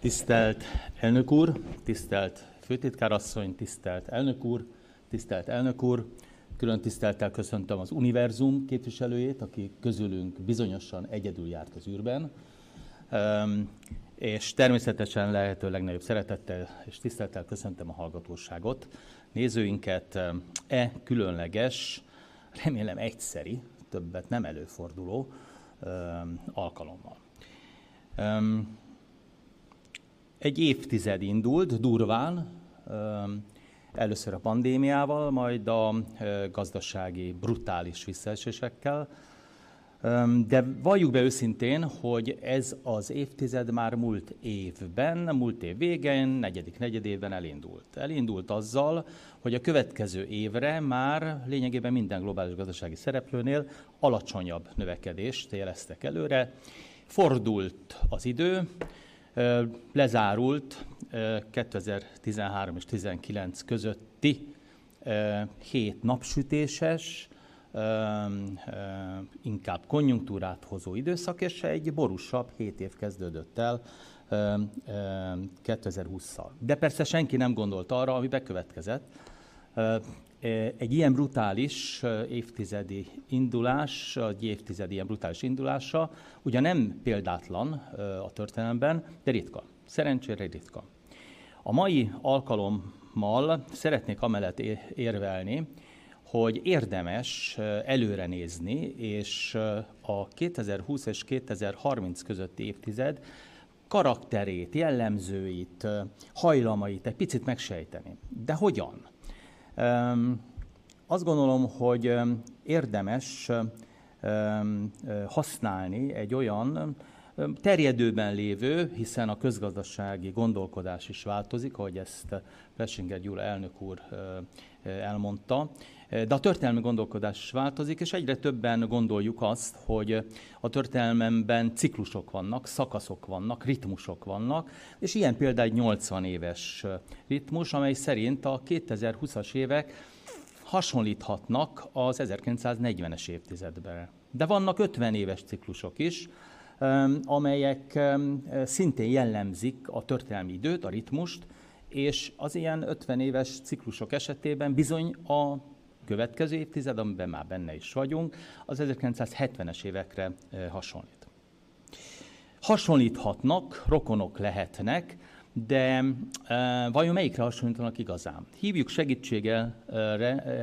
Tisztelt elnök úr, tisztelt főtitkárasszony, tisztelt elnök úr, tisztelt elnök úr, külön tiszteltel köszöntöm az Univerzum képviselőjét, aki közülünk bizonyosan egyedül járt az űrben, és természetesen lehető legnagyobb szeretettel és tisztelettel köszöntöm a hallgatóságot, nézőinket e különleges, remélem egyszeri, többet nem előforduló alkalommal. Egy évtized indult durván, először a pandémiával, majd a gazdasági brutális visszaesésekkel. De valljuk be őszintén, hogy ez az évtized már múlt évben, múlt év végén, negyedik negyedében elindult. Elindult azzal, hogy a következő évre már lényegében minden globális gazdasági szereplőnél alacsonyabb növekedést jeleztek előre. Fordult az idő, lezárult 2013 és 2019 közötti hét napsütéses, inkább konjunktúrát hozó időszak, és egy borúsabb hét év kezdődött el 2020-szal. De persze senki nem gondolt arra, ami bekövetkezett. Egy ilyen brutális évtizedi indulás, egy évtizedi ilyen brutális indulása, ugye nem példátlan a történelemben, de ritka. Szerencsére ritka. A mai alkalommal szeretnék amellett érvelni, hogy érdemes előre nézni, és a 2020 és 2030 közötti évtized karakterét, jellemzőit, hajlamait egy picit megsejteni. De hogyan? Azt gondolom, hogy érdemes használni egy olyan terjedőben lévő, hiszen a közgazdasági gondolkodás is változik, ahogy ezt Plessinger Gyula elnök úr elmondta, de a történelmi gondolkodás is változik, és egyre többen gondoljuk azt, hogy a történelmemben ciklusok vannak, szakaszok vannak, ritmusok vannak, és ilyen például egy 80 éves ritmus, amely szerint a 2020-as évek hasonlíthatnak az 1940-es évtizedben. De vannak 50 éves ciklusok is, amelyek szintén jellemzik a történelmi időt, a ritmust, és az ilyen 50 éves ciklusok esetében bizony a következő évtized, amiben már benne is vagyunk, az 1970-es évekre hasonlít. Hasonlíthatnak, rokonok lehetnek, de e, vajon melyikre hasonlítanak igazán? Hívjuk segítséggel,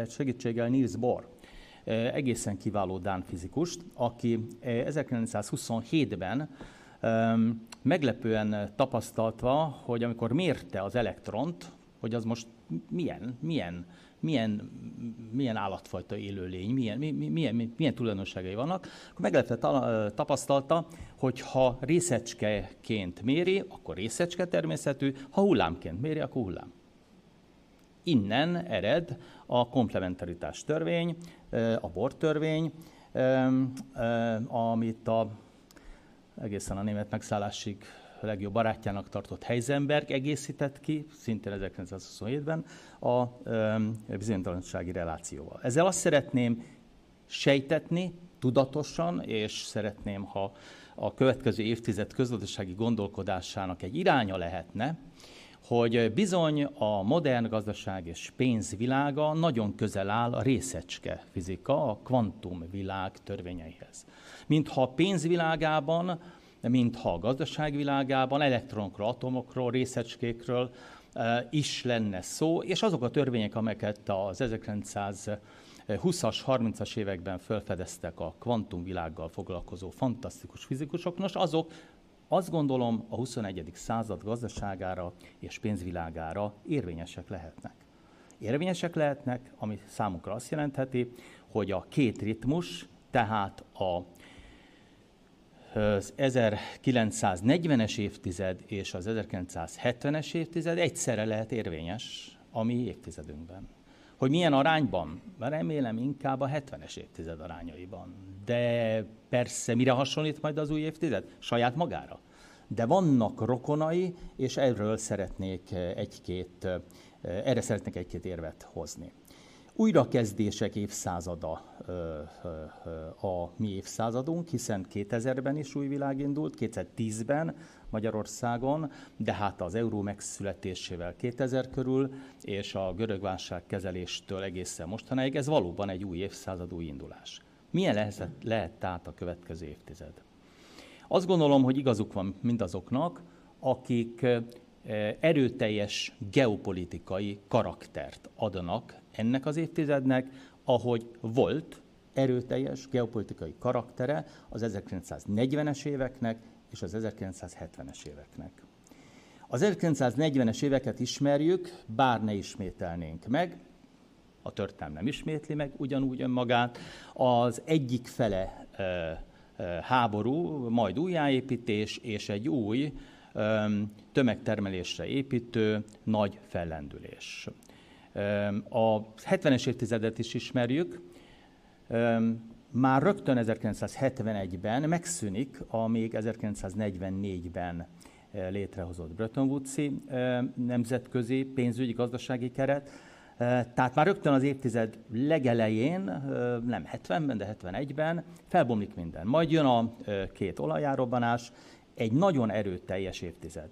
segítséggel Niels Bohr, egészen kiváló Dán fizikust, aki 1927-ben meglepően tapasztalta, hogy amikor mérte az elektront, hogy az most milyen, milyen, milyen, milyen állatfajta élőlény, milyen, milyen, milyen, milyen tulajdonságai vannak, akkor meglepve tapasztalta, hogy ha részecskeként méri, akkor részecske természetű, ha hullámként méri, akkor hullám. Innen ered a komplementaritás törvény, a bortörvény, amit a, egészen a német megszállásig legjobb barátjának tartott Heisenberg egészített ki, szintén 1927-ben, a bizonytalansági relációval. Ezzel azt szeretném sejtetni tudatosan, és szeretném, ha a következő évtized közgazdasági gondolkodásának egy iránya lehetne, hogy bizony a modern gazdaság és pénzvilága nagyon közel áll a részecske fizika, a kvantumvilág törvényeihez. Mintha a pénzvilágában, mintha a gazdaságvilágában elektronokról, atomokról, részecskékről eh, is lenne szó, és azok a törvények, amelyeket az 1920-as, 30-as években felfedeztek a kvantumvilággal foglalkozó fantasztikus fizikusok, nos azok azt gondolom a 21. század gazdaságára és pénzvilágára érvényesek lehetnek. Érvényesek lehetnek, ami számunkra azt jelentheti, hogy a két ritmus, tehát a az 1940-es évtized és az 1970-es évtized egyszerre lehet érvényes a mi évtizedünkben. Hogy milyen arányban? Remélem inkább a 70-es évtized arányaiban. De persze mire hasonlít majd az új évtized? Saját magára. De vannak rokonai, és erről szeretnék egy-két, erre szeretnék egy-két érvet hozni. Újrakezdések évszázada a mi évszázadunk, hiszen 2000-ben is új világ indult, 2010-ben Magyarországon, de hát az euró megszületésével 2000 körül, és a görög válság kezeléstől egészen mostanáig, ez valóban egy új évszázad, új indulás. Milyen lehet, lehet tehát a következő évtized? Azt gondolom, hogy igazuk van mindazoknak, akik erőteljes geopolitikai karaktert adnak ennek az évtizednek, ahogy volt erőteljes geopolitikai karaktere az 1940-es éveknek és az 1970-es éveknek. Az 1940-es éveket ismerjük, bár ne ismételnénk meg, a történelem nem ismétli meg ugyanúgy önmagát, az egyik fele háború, majd újjáépítés és egy új tömegtermelésre építő nagy fellendülés. A 70-es évtizedet is ismerjük, már rögtön 1971-ben megszűnik a még 1944-ben létrehozott Bretton Woods-i nemzetközi pénzügyi gazdasági keret, tehát már rögtön az évtized legelején, nem 70-ben, de 71-ben felbomlik minden. Majd jön a két olajárobbanás, egy nagyon erőteljes évtized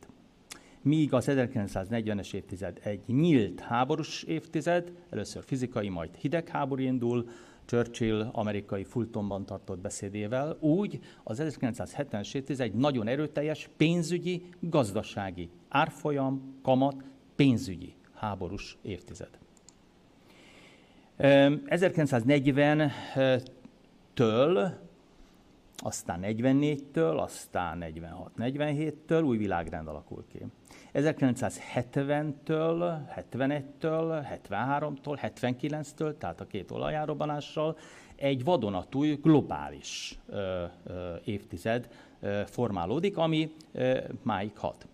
míg az 1940-es évtized egy nyílt háborús évtized, először fizikai, majd hidegháború indul, Churchill amerikai Fultonban tartott beszédével, úgy az 1970-es évtized egy nagyon erőteljes pénzügyi, gazdasági, árfolyam, kamat, pénzügyi háborús évtized. 1940-től aztán 44-től, aztán 46-47-től új világrend alakul ki. 1970-től, 71-től, 73-tól, 79-től, tehát a két olajárobbanással egy vadonatúj globális ö, ö, évtized ö, formálódik, ami ö, máig hat.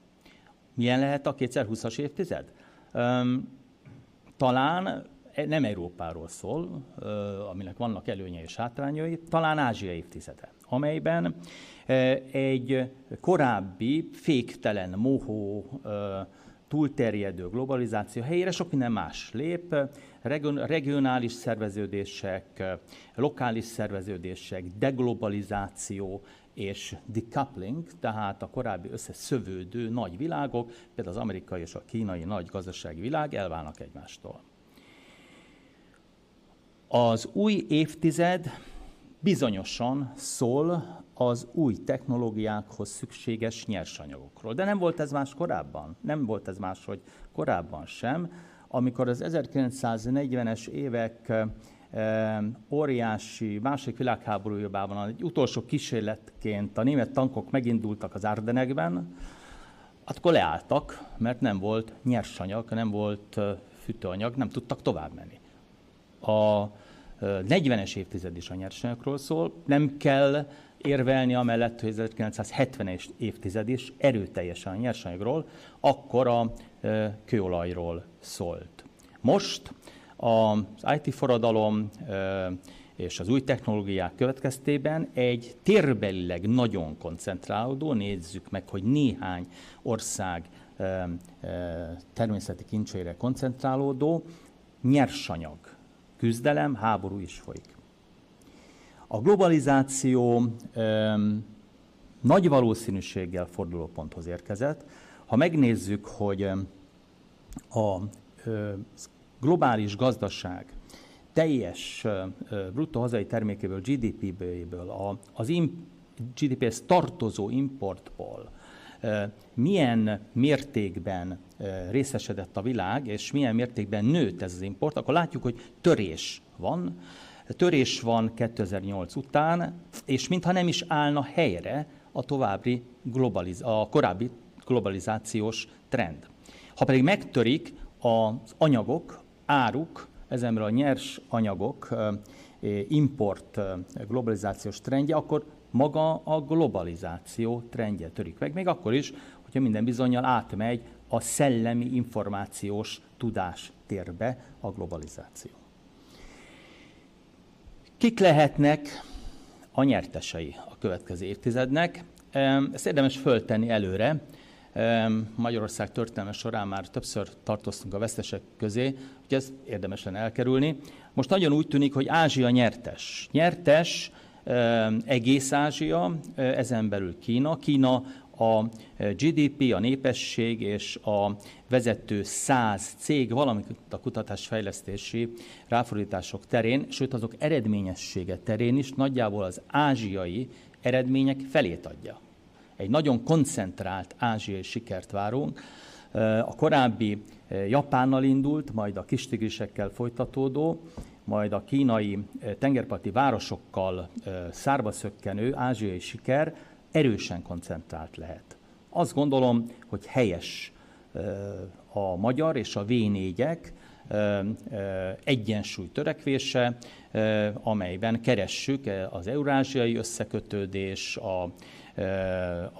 Milyen lehet a 2020-as évtized? Ö, talán nem Európáról szól, aminek vannak előnyei és hátrányai, talán Ázsia évtizede amelyben egy korábbi féktelen, mohó, túlterjedő globalizáció helyére sok minden más lép, regionális szerveződések, lokális szerveződések, deglobalizáció és decoupling, tehát a korábbi összeszövődő nagy világok, például az amerikai és a kínai nagy gazdasági világ elválnak egymástól. Az új évtized bizonyosan szól az új technológiákhoz szükséges nyersanyagokról. De nem volt ez más korábban. Nem volt ez más, hogy korábban sem. Amikor az 1940-es évek eh, óriási második világháborújában egy utolsó kísérletként a német tankok megindultak az Ardenekben, akkor leálltak, mert nem volt nyersanyag, nem volt eh, fűtőanyag, nem tudtak tovább menni. A 40-es évtized is a nyersanyagokról szól, nem kell érvelni amellett, hogy 1970-es évtized is erőteljesen a nyersanyagról, akkor a kőolajról szólt. Most az IT forradalom és az új technológiák következtében egy térbelileg nagyon koncentrálódó, nézzük meg, hogy néhány ország természeti kincseire koncentrálódó nyersanyag küzdelem, háború is folyik. A globalizáció öm, nagy valószínűséggel fordulóponthoz érkezett. Ha megnézzük, hogy a ö, globális gazdaság teljes bruttó hazai termékéből, GDP-ből, az GDP-hez tartozó importból milyen mértékben részesedett a világ, és milyen mértékben nőtt ez az import, akkor látjuk, hogy törés van. Törés van 2008 után, és mintha nem is állna helyre a további globaliz- a korábbi globalizációs trend. Ha pedig megtörik az anyagok, áruk, ezenből a nyers anyagok import globalizációs trendje, akkor maga a globalizáció trendje törik meg, még akkor is, hogyha minden bizonyal átmegy a szellemi információs tudás térbe a globalizáció. Kik lehetnek a nyertesei a következő évtizednek? Ezt érdemes föltenni előre, Magyarország történelme során már többször tartoztunk a vesztesek közé, úgyhogy ezt érdemes lenne elkerülni. Most nagyon úgy tűnik, hogy Ázsia nyertes. Nyertes egész Ázsia, ezen belül Kína. Kína a GDP, a népesség és a vezető száz cég, valamint a kutatásfejlesztési ráfordítások terén, sőt azok eredményessége terén is nagyjából az ázsiai eredmények felét adja. Egy nagyon koncentrált ázsiai sikert várunk. A korábbi Japánnal indult, majd a kistigrisekkel folytatódó, majd a kínai tengerparti városokkal szárba szökkenő ázsiai siker erősen koncentrált lehet. Azt gondolom, hogy helyes a magyar és a V4-ek egyensúly törekvése, amelyben keressük az eurázsiai összekötődés, a,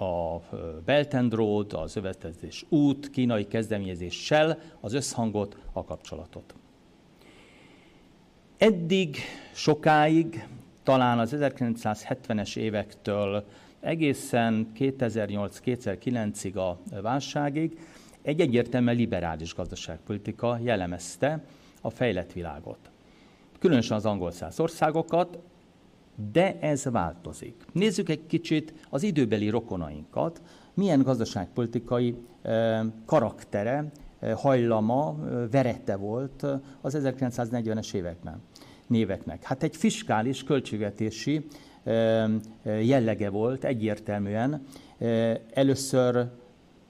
a Belt and Road, az övetkezés út, kínai kezdeményezéssel az összhangot, a kapcsolatot. Eddig, sokáig, talán az 1970-es évektől egészen 2008-2009-ig a válságig egy egyértelműen liberális gazdaságpolitika jellemezte a fejlett világot. Különösen az angol száz országokat, de ez változik. Nézzük egy kicsit az időbeli rokonainkat, milyen gazdaságpolitikai karaktere, hajlama, verete volt az 1940-es években néveknek. Hát egy fiskális, költségvetési jellege volt egyértelműen. Először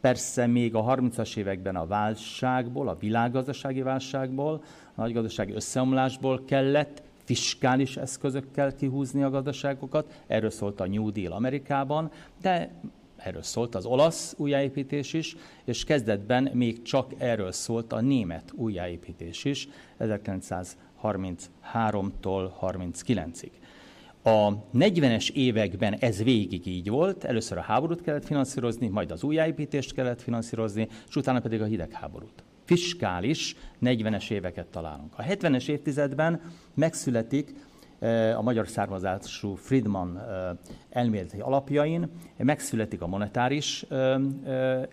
persze még a 30-as években a válságból, a világgazdasági válságból, a nagygazdasági összeomlásból kellett fiskális eszközökkel kihúzni a gazdaságokat. Erről szólt a New Deal Amerikában, de erről szólt az olasz újjáépítés is, és kezdetben még csak erről szólt a német újjáépítés is 1933-tól 39-ig. A 40-es években ez végig így volt, először a háborút kellett finanszírozni, majd az újjáépítést kellett finanszírozni, és utána pedig a hidegháborút. Fiskális 40-es éveket találunk. A 70-es évtizedben megszületik a magyar származású Friedman elméleti alapjain, megszületik a monetáris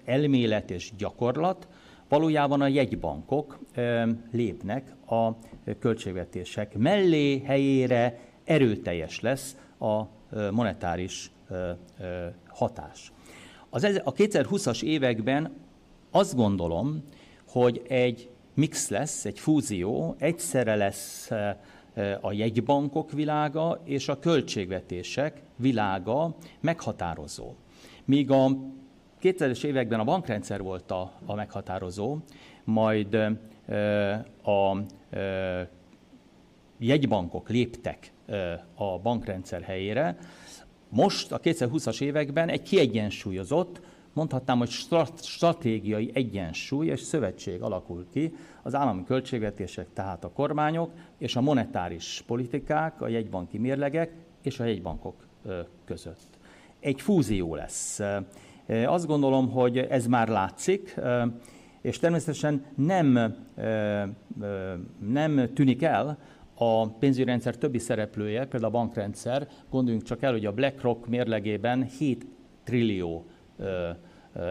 elmélet és gyakorlat, valójában a jegybankok lépnek a költségvetések mellé, helyére, erőteljes lesz a monetáris hatás. Az, a 2020-as években azt gondolom, hogy egy mix lesz, egy fúzió, egyszerre lesz a jegybankok világa és a költségvetések világa meghatározó. Míg a 2000-es években a bankrendszer volt a, a meghatározó, majd a jegybankok léptek a bankrendszer helyére. Most a 2020-as években egy kiegyensúlyozott, mondhatnám, hogy stratégiai egyensúly és szövetség alakul ki az állami költségvetések, tehát a kormányok és a monetáris politikák, a jegybanki mérlegek és a jegybankok között. Egy fúzió lesz. Azt gondolom, hogy ez már látszik, és természetesen nem, nem tűnik el, a pénzügyi rendszer többi szereplője, például a bankrendszer, gondoljunk csak el, hogy a BlackRock mérlegében 7 trillió,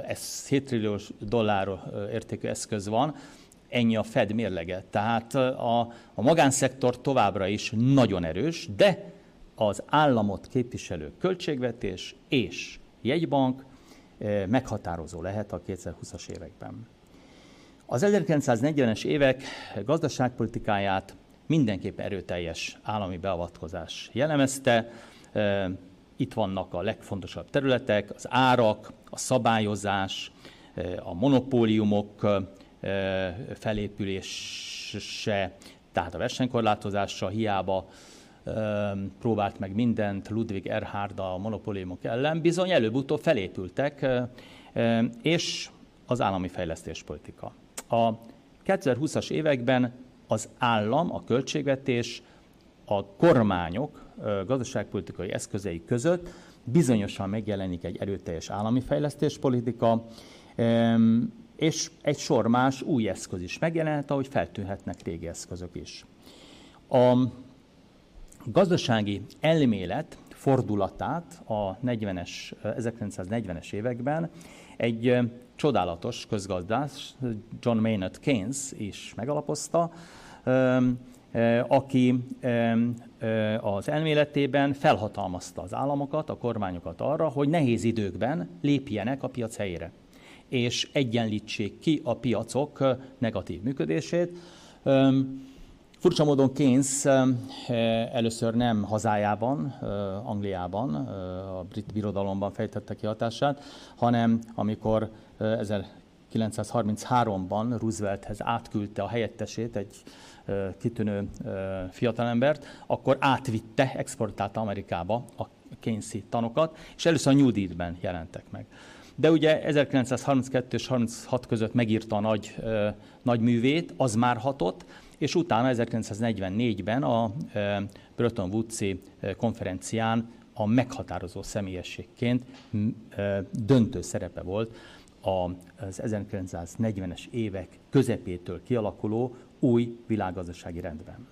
ez 7 trilliós dollár értékű eszköz van, ennyi a Fed mérlege. Tehát a, a magánszektor továbbra is nagyon erős, de az államot képviselő költségvetés és jegybank meghatározó lehet a 2020-as években. Az 1940-es évek gazdaságpolitikáját mindenképp erőteljes állami beavatkozás jellemezte. Itt vannak a legfontosabb területek, az árak, a szabályozás, a monopóliumok felépülése, tehát a versenykorlátozása hiába próbált meg mindent Ludwig Erhard a monopóliumok ellen, bizony előbb-utóbb felépültek, és az állami fejlesztéspolitika. A 2020-as években az állam, a költségvetés, a kormányok gazdaságpolitikai eszközei között bizonyosan megjelenik egy erőteljes állami fejlesztéspolitika, és egy sor más új eszköz is megjelenhet, ahogy feltűnhetnek régi eszközök is. A gazdasági elmélet fordulatát a 40-es, 1940-es években egy csodálatos közgazdász, John Maynard Keynes is megalapozta, aki az elméletében felhatalmazta az államokat, a kormányokat arra, hogy nehéz időkben lépjenek a piac helyére, és egyenlítsék ki a piacok negatív működését. Furcsa módon Keynes először nem hazájában, Angliában, a brit birodalomban fejtette ki hatását, hanem amikor 1933-ban Roosevelthez átküldte a helyettesét, egy kitűnő fiatalembert, akkor átvitte, exportálta Amerikába a Keynesi tanokat, és először a New Deal-ben jelentek meg. De ugye 1932 és 36 között megírta a nagy, nagy művét, az már hatott, és utána 1944-ben a Bretton Woods-i konferencián a meghatározó személyességként döntő szerepe volt az 1940-es évek közepétől kialakuló új világgazdasági rendben.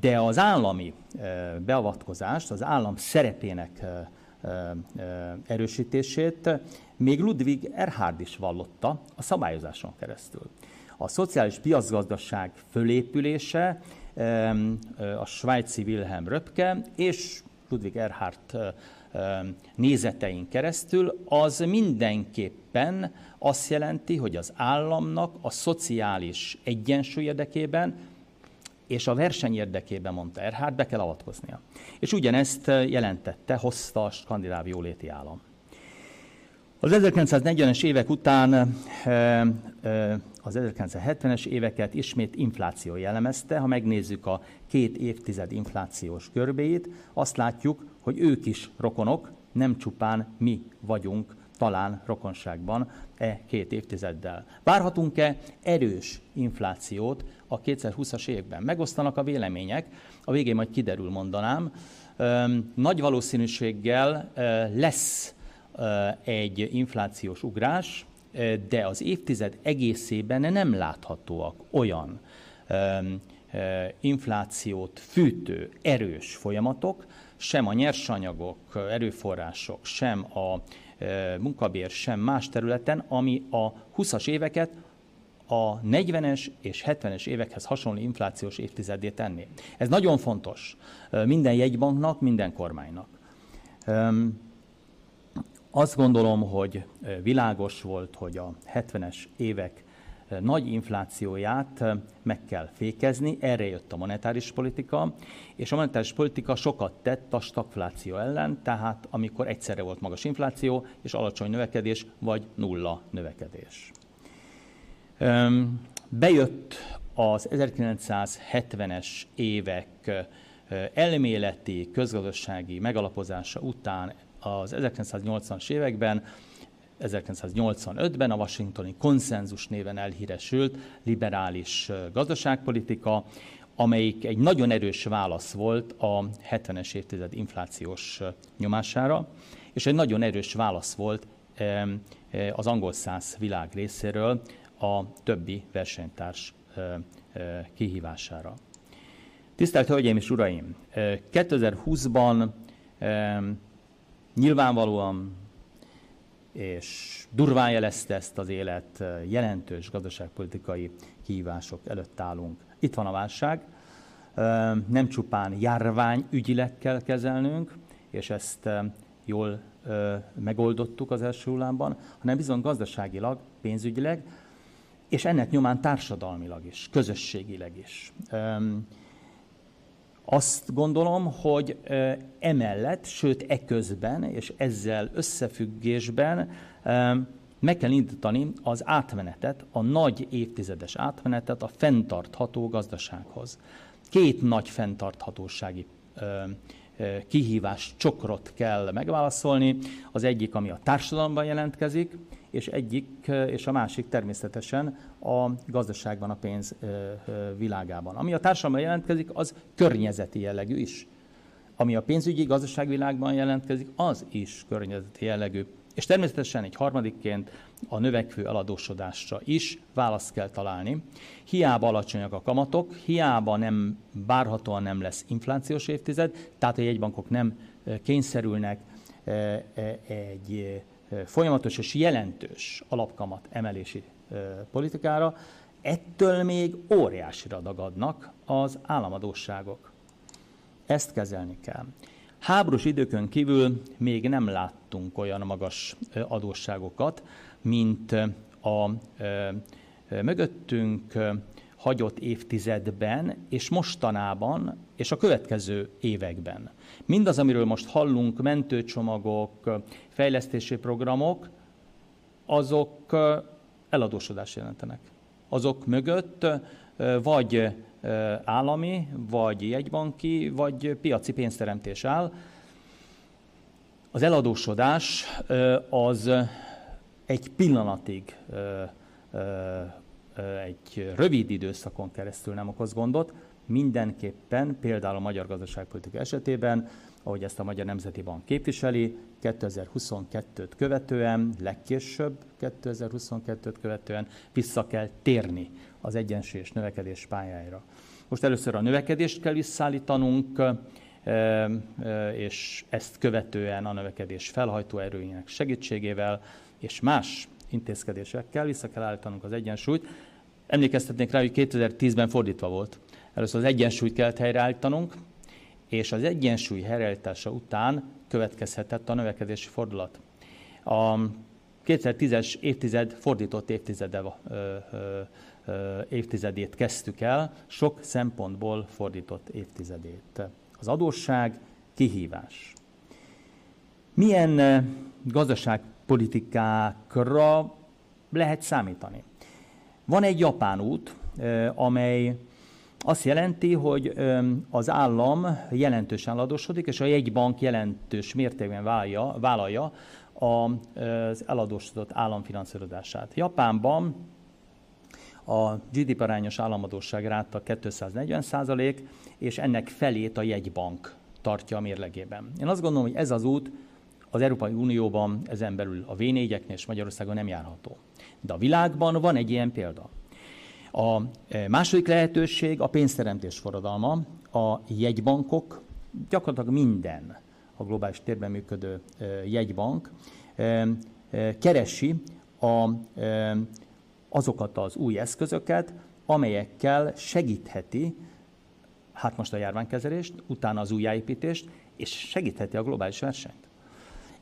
De az állami beavatkozást, az állam szerepének erősítését még Ludwig Erhard is vallotta a szabályozáson keresztül. A szociális piacgazdaság fölépülése a svájci Wilhelm Röpke és Ludwig Erhard nézetein keresztül, az mindenképpen azt jelenti, hogy az államnak a szociális egyensúly érdekében és a verseny érdekében, mondta Erhard, be kell avatkoznia. És ugyanezt jelentette, hozta a skandináv jóléti állam. Az 1940-es évek után az 1970-es éveket ismét infláció jellemezte. Ha megnézzük a két évtized inflációs görbéjét, azt látjuk, hogy ők is rokonok, nem csupán mi vagyunk talán rokonságban e két évtizeddel. Várhatunk-e erős inflációt a 2020-as évben? Megosztanak a vélemények, a végén majd kiderül, mondanám. Nagy valószínűséggel lesz egy inflációs ugrás, de az évtized egészében nem láthatóak olyan inflációt fűtő erős folyamatok, sem a nyersanyagok, erőforrások, sem a munkabér, sem más területen, ami a 20-as éveket a 40-es és 70-es évekhez hasonló inflációs évtizedé tenni. Ez nagyon fontos minden jegybanknak, minden kormánynak. Azt gondolom, hogy világos volt, hogy a 70-es évek nagy inflációját meg kell fékezni, erre jött a monetáris politika, és a monetáris politika sokat tett a stagfláció ellen, tehát amikor egyszerre volt magas infláció és alacsony növekedés, vagy nulla növekedés. Bejött az 1970-es évek elméleti, közgazdasági megalapozása után az 1980-as években 1985-ben a washingtoni konszenzus néven elhíresült liberális gazdaságpolitika, amelyik egy nagyon erős válasz volt a 70-es évtized inflációs nyomására, és egy nagyon erős válasz volt az angol száz világ részéről a többi versenytárs kihívására. Tisztelt Hölgyeim és Uraim! 2020-ban nyilvánvalóan és durván jelezte ezt az élet, jelentős gazdaságpolitikai kihívások előtt állunk. Itt van a válság, nem csupán járvány ügyileg kell kezelnünk, és ezt jól megoldottuk az első hullámban, hanem bizony gazdaságilag, pénzügyileg, és ennek nyomán társadalmilag is, közösségileg is. Azt gondolom, hogy emellett, sőt eközben és ezzel összefüggésben meg kell indítani az átmenetet, a nagy évtizedes átmenetet a fenntartható gazdasághoz. Két nagy fenntarthatósági kihívás csokrot kell megválaszolni. Az egyik, ami a társadalomban jelentkezik, és egyik, és a másik természetesen a gazdaságban, a pénz világában. Ami a társadalomban jelentkezik, az környezeti jellegű is. Ami a pénzügyi gazdaságvilágban jelentkezik, az is környezeti jellegű. És természetesen egy harmadikként a növekvő eladósodásra is választ kell találni. Hiába alacsonyak a kamatok, hiába nem, bárhatóan nem lesz inflációs évtized, tehát a jegybankok nem kényszerülnek egy folyamatos és jelentős alapkamat emelési politikára, ettől még óriásira dagadnak az államadóságok. Ezt kezelni kell. Háborús időkön kívül még nem láttunk olyan magas adósságokat, mint a mögöttünk hagyott évtizedben, és mostanában, és a következő években. Mindaz, amiről most hallunk, mentőcsomagok, fejlesztési programok, azok eladósodást jelentenek. Azok mögött vagy állami, vagy jegybanki, vagy piaci pénzteremtés áll. Az eladósodás az egy pillanatig, egy rövid időszakon keresztül nem okoz gondot, mindenképpen, például a magyar gazdaságpolitika esetében, ahogy ezt a Magyar Nemzeti Bank képviseli, 2022-t követően, legkésőbb 2022-t követően vissza kell térni az egyensúly és növekedés pályáira. Most először a növekedést kell visszaállítanunk, és ezt követően a növekedés felhajtó erőinek segítségével és más intézkedésekkel vissza kell állítanunk az egyensúlyt. Emlékeztetnék rá, hogy 2010-ben fordítva volt. Először az egyensúlyt kellett helyreállítanunk, és az egyensúly helyreállítása után következhetett a növekedési fordulat. A 2010-es évtized fordított évtizede, ö, ö, ö, évtizedét kezdtük el, sok szempontból fordított évtizedét. Az adósság kihívás. Milyen gazdaságpolitikákra lehet számítani? Van egy japán út, amely azt jelenti, hogy az állam jelentősen adósodik, és a jegybank jelentős mértékben vállalja, vállalja az eladósodott állam. Japánban a GDP arányos államadóság ráta 240 százalék, és ennek felét a jegybank tartja a mérlegében. Én azt gondolom, hogy ez az út az Európai Unióban ezen belül a V4-eknél és Magyarországon nem járható. De a világban van egy ilyen példa. A e, második lehetőség a pénzteremtés forradalma, a jegybankok, gyakorlatilag minden a globális térben működő e, jegybank e, keresi a, azokat az új eszközöket, amelyekkel segítheti, hát most a járványkezelést, utána az újjáépítést, és segítheti a globális versenyt.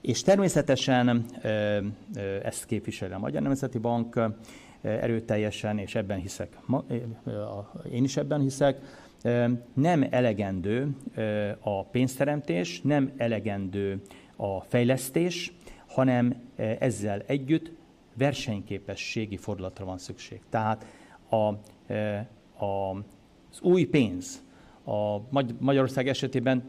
És természetesen ezt képviseli a Magyar Nemzeti Bank, erőteljesen, és ebben hiszek, én is ebben hiszek, nem elegendő a pénzteremtés, nem elegendő a fejlesztés, hanem ezzel együtt versenyképességi fordulatra van szükség. Tehát a, a, az új pénz a Magyarország esetében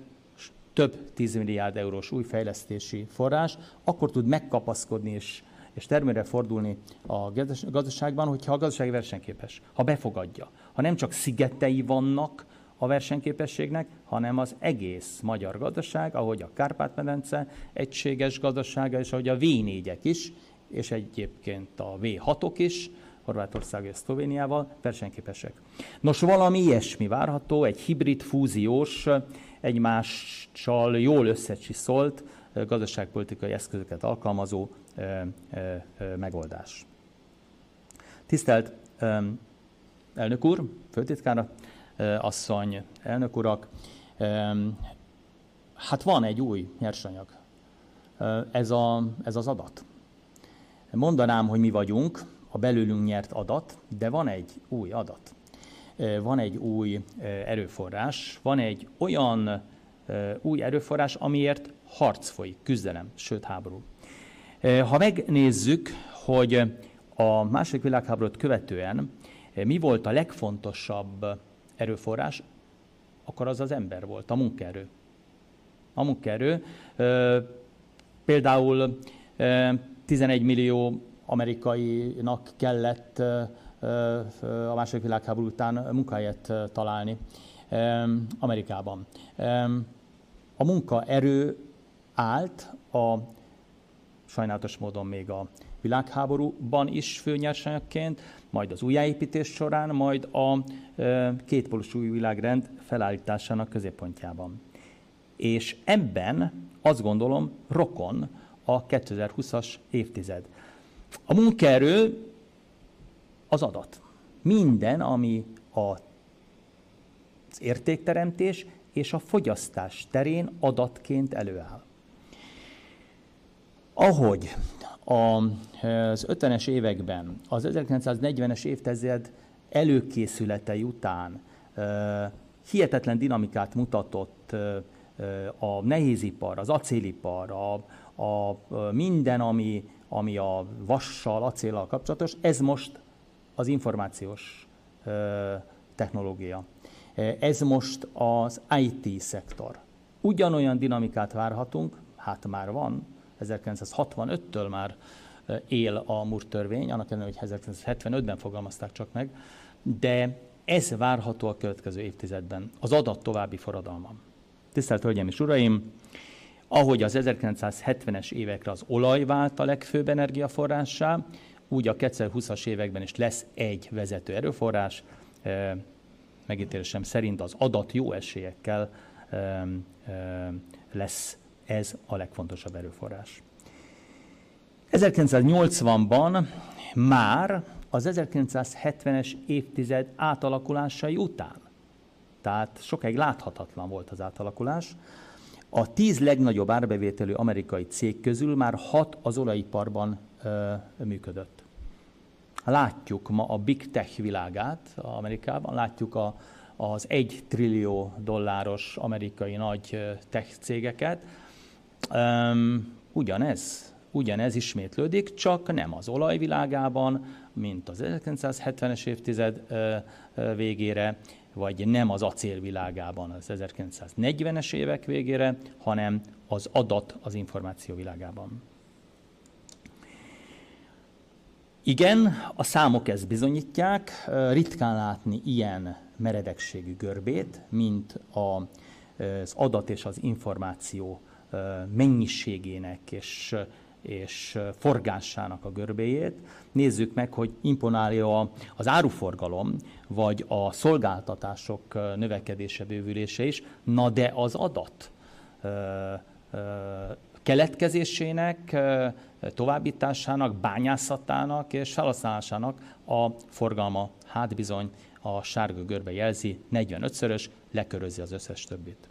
több 10 milliárd eurós új fejlesztési forrás, akkor tud megkapaszkodni és és termére fordulni a gazdaságban, hogyha a gazdaság versenyképes, ha befogadja. Ha nem csak szigetei vannak a versenyképességnek, hanem az egész magyar gazdaság, ahogy a Kárpát-medence egységes gazdasága, és ahogy a V4-ek is, és egyébként a V6-ok is, Horvátország és Szlovéniával versenyképesek. Nos, valami ilyesmi várható, egy hibrid fúziós, egymással jól összecsiszolt gazdaságpolitikai eszközöket alkalmazó megoldás. Tisztelt elnök úr, főtitkára, asszony, elnök urak, hát van egy új nyersanyag. Ez, a, ez az adat. Mondanám, hogy mi vagyunk, a belőlünk nyert adat, de van egy új adat. Van egy új erőforrás, van egy olyan új erőforrás, amiért harc folyik, küzdelem, sőt háború. Ha megnézzük, hogy a második világháborút követően mi volt a legfontosabb erőforrás, akkor az az ember volt, a munkaerő. A munkaerő. Például 11 millió amerikainak kellett a második világháború után munkahelyet találni Amerikában. A munkaerő állt a sajnálatos módon még a világháborúban is főnyersanyagként, majd az újjáépítés során, majd a kétpolus új világrend felállításának középpontjában. És ebben azt gondolom rokon a 2020-as évtized. A munkaerő az adat. Minden, ami a, az értékteremtés és a fogyasztás terén adatként előáll. Ahogy az 50-es években, az 1940-es évtized előkészületei után hihetetlen dinamikát mutatott a nehézipar, az acélipar, a, a, minden, ami, ami a vassal, acéllal kapcsolatos, ez most az információs technológia. Ez most az IT szektor. Ugyanolyan dinamikát várhatunk, hát már van, 1965-től már él a MUR törvény, annak ellenére, hogy 1975-ben fogalmazták csak meg, de ez várható a következő évtizedben, az adat további forradalma. Tisztelt Hölgyeim és Uraim! Ahogy az 1970-es évekre az olaj vált a legfőbb energiaforrássá, úgy a 2020-as években is lesz egy vezető erőforrás, megítélésem szerint az adat jó esélyekkel lesz ez a legfontosabb erőforrás. 1980-ban már az 1970-es évtized átalakulásai után, tehát sokáig láthatatlan volt az átalakulás, a tíz legnagyobb árbevételű amerikai cég közül már hat az olajiparban működött. Látjuk ma a big tech világát Amerikában, látjuk a, az egy trillió dolláros amerikai nagy tech cégeket. Ugyanez, ugyanez ismétlődik, csak nem az olajvilágában, mint az 1970-es évtized végére, vagy nem az acélvilágában az 1940-es évek végére, hanem az adat az információ világában. Igen, a számok ezt bizonyítják, ritkán látni ilyen meredekségű görbét, mint az adat és az információ mennyiségének és, és forgásának a görbéjét. Nézzük meg, hogy imponálja az áruforgalom, vagy a szolgáltatások növekedése, bővülése is, na de az adat keletkezésének, továbbításának, bányászatának és felhasználásának a forgalma, hát bizony a sárga görbe jelzi, 45-szörös, lekörözi az összes többit.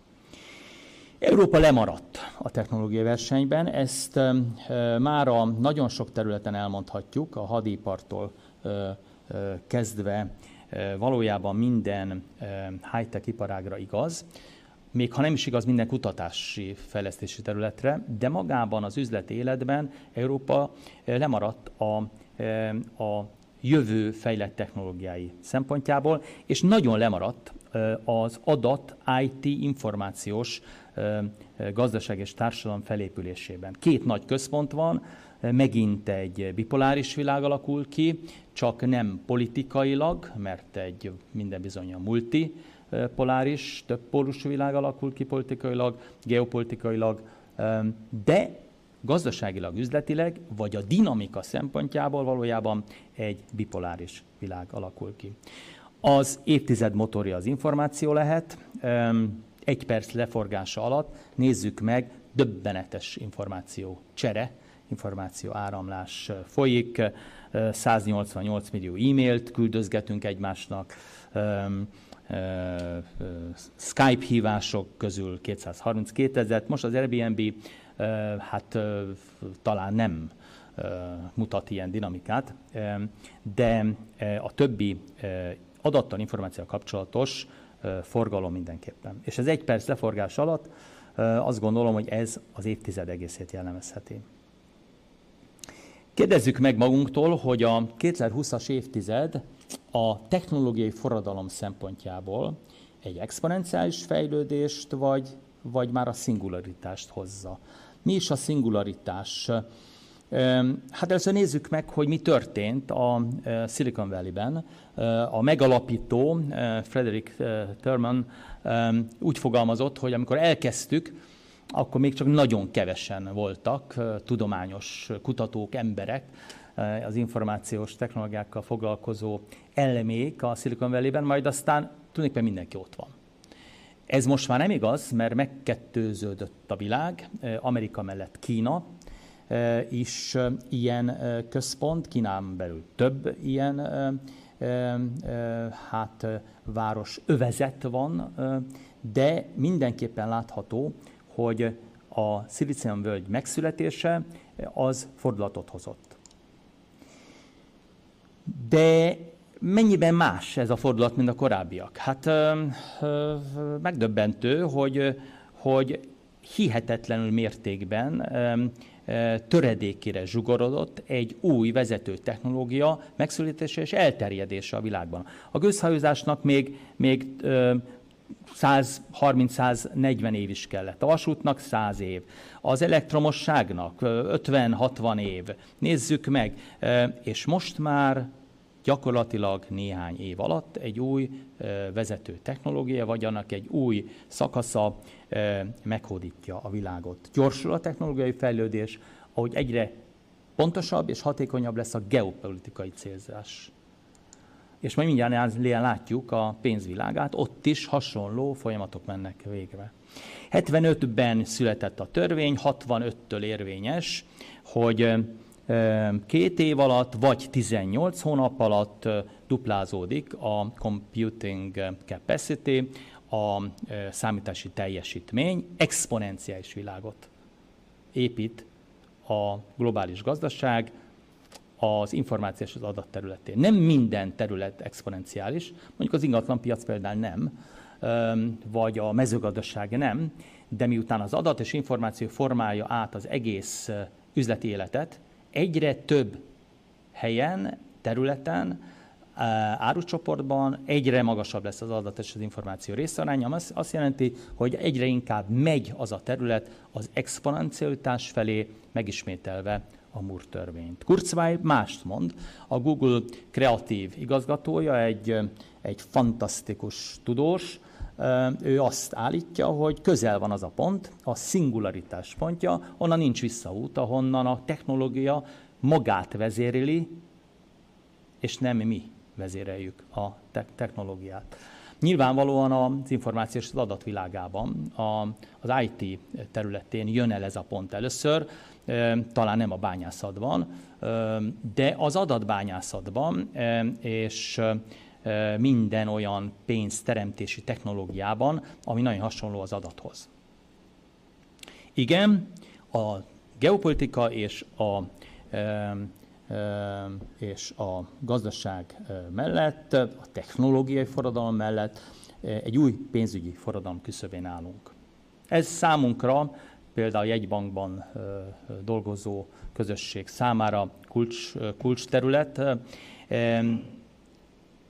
Európa lemaradt a technológiai versenyben, ezt már a nagyon sok területen elmondhatjuk, a hadipartól kezdve valójában minden high-tech iparágra igaz, még ha nem is igaz minden kutatási fejlesztési területre, de magában az üzleti életben Európa lemaradt a, a jövő fejlett technológiái szempontjából, és nagyon lemaradt az adat IT információs gazdaság és társadalom felépülésében. Két nagy központ van, megint egy bipoláris világ alakul ki, csak nem politikailag, mert egy minden bizony a multi poláris, több pólusú világ alakul ki politikailag, geopolitikailag, de gazdaságilag, üzletileg, vagy a dinamika szempontjából valójában egy bipoláris világ alakul ki. Az évtized motorja az információ lehet, egy perc leforgása alatt nézzük meg, döbbenetes információ csere, információ áramlás folyik, 188 millió e-mailt küldözgetünk egymásnak, Skype hívások közül 232 ezeret, most az Airbnb hát talán nem mutat ilyen dinamikát, de a többi adattal, információ kapcsolatos forgalom mindenképpen. És ez egy perc leforgás alatt azt gondolom, hogy ez az évtized egészét jellemezheti. Kérdezzük meg magunktól, hogy a 2020-as évtized a technológiai forradalom szempontjából egy exponenciális fejlődést, vagy, vagy már a szingularitást hozza. Mi is a szingularitás? Hát először nézzük meg, hogy mi történt a Silicon Valley-ben. A megalapító Frederick Thurman úgy fogalmazott, hogy amikor elkezdtük, akkor még csak nagyon kevesen voltak tudományos kutatók, emberek, az információs technológiákkal foglalkozó elemék a Silicon Valley-ben, majd aztán tulajdonképpen mindenki ott van. Ez most már nem igaz, mert megkettőződött a világ, Amerika mellett Kína, is ilyen központ, Kínán belül több ilyen hát város övezet van, de mindenképpen látható, hogy a völgy megszületése az fordulatot hozott. De mennyiben más ez a fordulat, mint a korábbiak? Hát ö, ö, megdöbbentő, hogy, hogy hihetetlenül mértékben ö, töredékére zsugorodott egy új vezető technológia megszületése és elterjedése a világban. A gőzhajózásnak még, még 130-140 év is kellett. A vasútnak 100 év. Az elektromosságnak 50-60 év. Nézzük meg. És most már gyakorlatilag néhány év alatt egy új vezető technológia, vagy annak egy új szakasza meghódítja a világot. Gyorsul a technológiai fejlődés, ahogy egyre pontosabb és hatékonyabb lesz a geopolitikai célzás. És majd mindjárt látjuk a pénzvilágát, ott is hasonló folyamatok mennek végre. 75-ben született a törvény, 65-től érvényes, hogy két év alatt, vagy 18 hónap alatt duplázódik a computing capacity, a számítási teljesítmény, exponenciális világot épít a globális gazdaság az információs az adat területén. Nem minden terület exponenciális, mondjuk az ingatlan piac például nem, vagy a mezőgazdaság nem, de miután az adat és információ formálja át az egész üzleti életet, egyre több helyen, területen, árucsoportban egyre magasabb lesz az adat és az információ részaránya, az azt jelenti, hogy egyre inkább megy az a terület az exponencialitás felé, megismételve a Moore törvényt. Kurzweil mást mond, a Google kreatív igazgatója, egy, egy fantasztikus tudós, ő azt állítja, hogy közel van az a pont, a szingularitás pontja, onnan nincs visszaút, ahonnan a technológia magát vezéreli, és nem mi vezéreljük a te- technológiát. Nyilvánvalóan az információs az adatvilágában, a, az IT területén jön el ez a pont először, talán nem a bányászatban, de az adatbányászatban és minden olyan pénzteremtési technológiában, ami nagyon hasonló az adathoz. Igen, a geopolitika és a, és a gazdaság mellett, a technológiai forradalom mellett egy új pénzügyi forradalom küszöbén állunk. Ez számunkra, például a jegybankban dolgozó közösség számára kulcs, kulcs terület,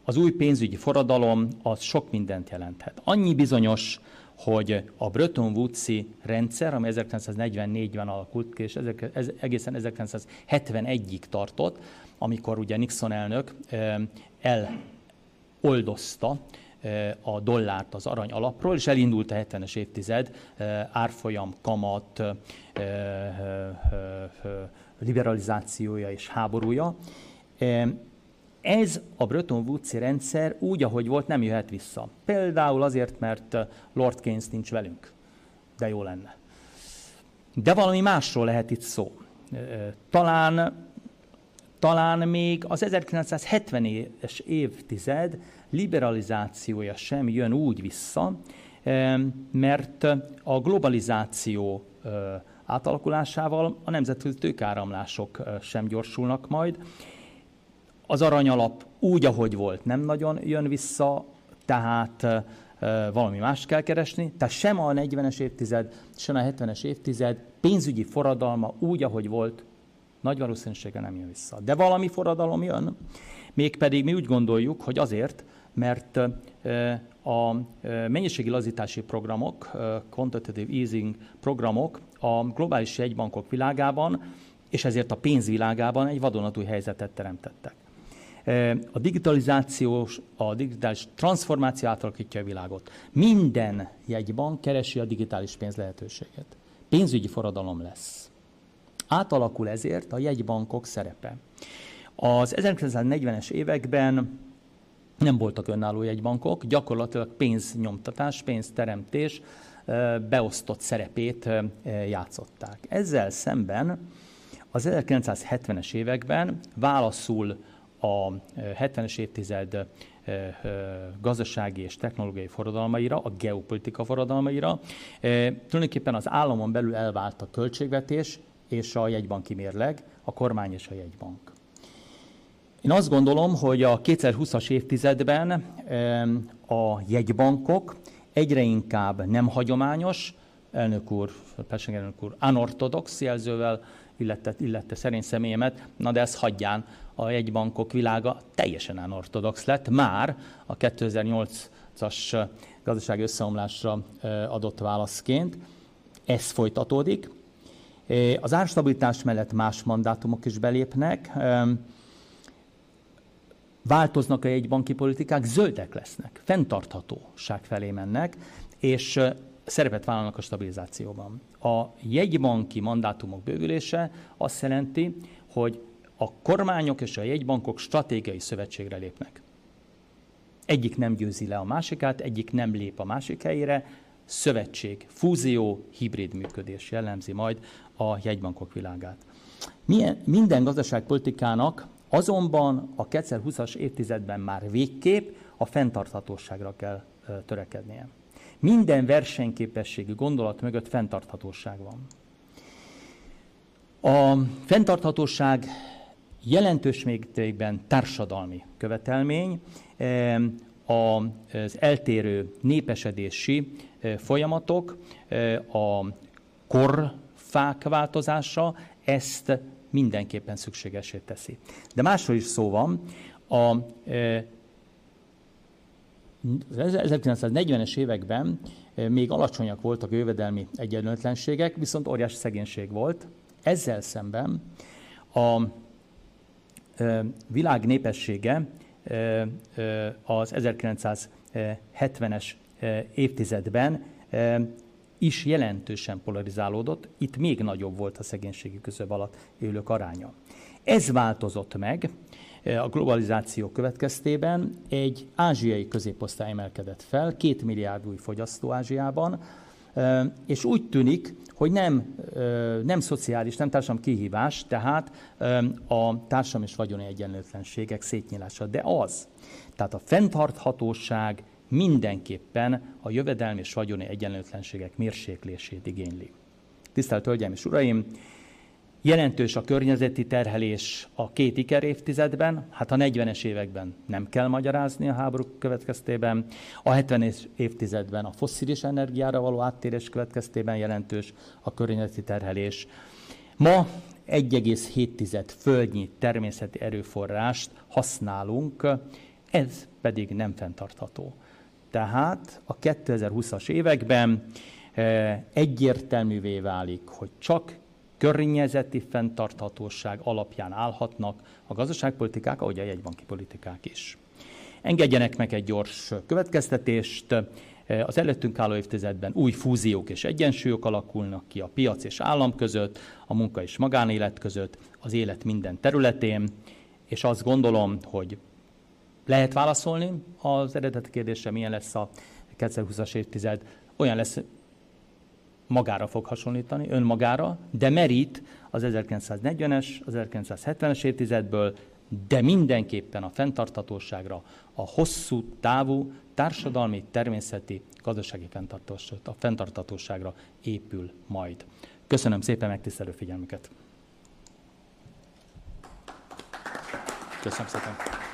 az új pénzügyi forradalom az sok mindent jelenthet. Annyi bizonyos, hogy a Bretton Woods-i rendszer, ami 1944-ben alakult ki, és egészen 1971-ig tartott, amikor ugye Nixon elnök eloldozta a dollárt az arany alapról, és elindult a 70-es évtized árfolyam, kamat, liberalizációja és háborúja. Ez a Bretton woods rendszer úgy, ahogy volt, nem jöhet vissza. Például azért, mert Lord Keynes nincs velünk. De jó lenne. De valami másról lehet itt szó. Talán, talán még az 1970-es évtized liberalizációja sem jön úgy vissza, mert a globalizáció átalakulásával a nemzetközi tőkáramlások sem gyorsulnak majd, az aranyalap úgy, ahogy volt, nem nagyon jön vissza, tehát valami más kell keresni. Tehát sem a 40-es évtized, sem a 70-es évtized pénzügyi forradalma úgy, ahogy volt, nagy valószínűséggel nem jön vissza. De valami forradalom jön, mégpedig mi úgy gondoljuk, hogy azért, mert a mennyiségi lazítási programok, quantitative easing programok a globális jegybankok világában, és ezért a pénzvilágában egy vadonatúj helyzetet teremtettek. A digitalizációs, a digitális transformáció átalakítja a világot. Minden jegybank keresi a digitális pénz lehetőséget. Pénzügyi forradalom lesz. Átalakul ezért a jegybankok szerepe. Az 1940-es években nem voltak önálló jegybankok, gyakorlatilag pénznyomtatás, pénzteremtés beosztott szerepét játszották. Ezzel szemben Az 1970-es években válaszul a 70-es évtized gazdasági és technológiai forradalmaira, a geopolitika forradalmaira. Tulajdonképpen az államon belül elvált a költségvetés és a jegybanki mérleg, a kormány és a jegybank. Én azt gondolom, hogy a 2020-as évtizedben a jegybankok egyre inkább nem hagyományos, elnök úr, Peseng elnök úr, unorthodox jelzővel illette, illette szerint személyemet, na de ezt hagyján, a jegybankok világa teljesen unorthodox lett, már a 2008-as gazdasági összeomlásra adott válaszként. Ez folytatódik. Az árstabilitás mellett más mandátumok is belépnek, változnak a jegybanki politikák, zöldek lesznek, fenntarthatóság felé mennek, és szerepet vállalnak a stabilizációban. A jegybanki mandátumok bővülése azt jelenti, hogy a kormányok és a jegybankok stratégiai szövetségre lépnek. Egyik nem győzi le a másikát, egyik nem lép a másik helyére, szövetség, fúzió, hibrid működés jellemzi majd a jegybankok világát. Milyen, minden gazdaságpolitikának azonban a 2020-as évtizedben már végképp a fenntarthatóságra kell törekednie. Minden versenyképességi gondolat mögött fenntarthatóság van. A fenntarthatóság jelentős mértékben társadalmi követelmény, az eltérő népesedési folyamatok, a korfák változása ezt mindenképpen szükségesé teszi. De másról is szó van. A, az 1940-es években még alacsonyak voltak a jövedelmi egyenlőtlenségek, viszont óriási szegénység volt. Ezzel szemben a világ népessége az 1970-es évtizedben is jelentősen polarizálódott, itt még nagyobb volt a szegénységi küszöb alatt élők aránya. Ez változott meg a globalizáció következtében, egy ázsiai középosztály emelkedett fel, két milliárd új fogyasztó Ázsiában, és úgy tűnik, hogy nem, nem szociális, nem társadalmi kihívás, tehát a társadalmi és vagyoni egyenlőtlenségek szétnyílása, de az. Tehát a fenntarthatóság mindenképpen a jövedelmi és vagyoni egyenlőtlenségek mérséklését igényli. Tisztelt Hölgyeim és Uraim! Jelentős a környezeti terhelés a két iker évtizedben, hát a 40-es években nem kell magyarázni a háború következtében, a 70-es évtizedben a fosszilis energiára való áttérés következtében jelentős a környezeti terhelés. Ma 1,7 földnyi természeti erőforrást használunk, ez pedig nem fenntartható. Tehát a 2020-as években eh, egyértelművé válik, hogy csak környezeti fenntarthatóság alapján állhatnak a gazdaságpolitikák, ahogy a jegybanki politikák is. Engedjenek meg egy gyors következtetést. Az előttünk álló évtizedben új fúziók és egyensúlyok alakulnak ki a piac és állam között, a munka és magánélet között, az élet minden területén, és azt gondolom, hogy lehet válaszolni az eredeti kérdésre, milyen lesz a 2020-as évtized, olyan lesz, magára fog hasonlítani, önmagára, de merít az 1940-es, az 1970-es évtizedből, de mindenképpen a fenntarthatóságra, a hosszú távú társadalmi, természeti, gazdasági a fenntarthatóságra épül majd. Köszönöm szépen megtisztelő figyelmüket! Köszönöm szépen!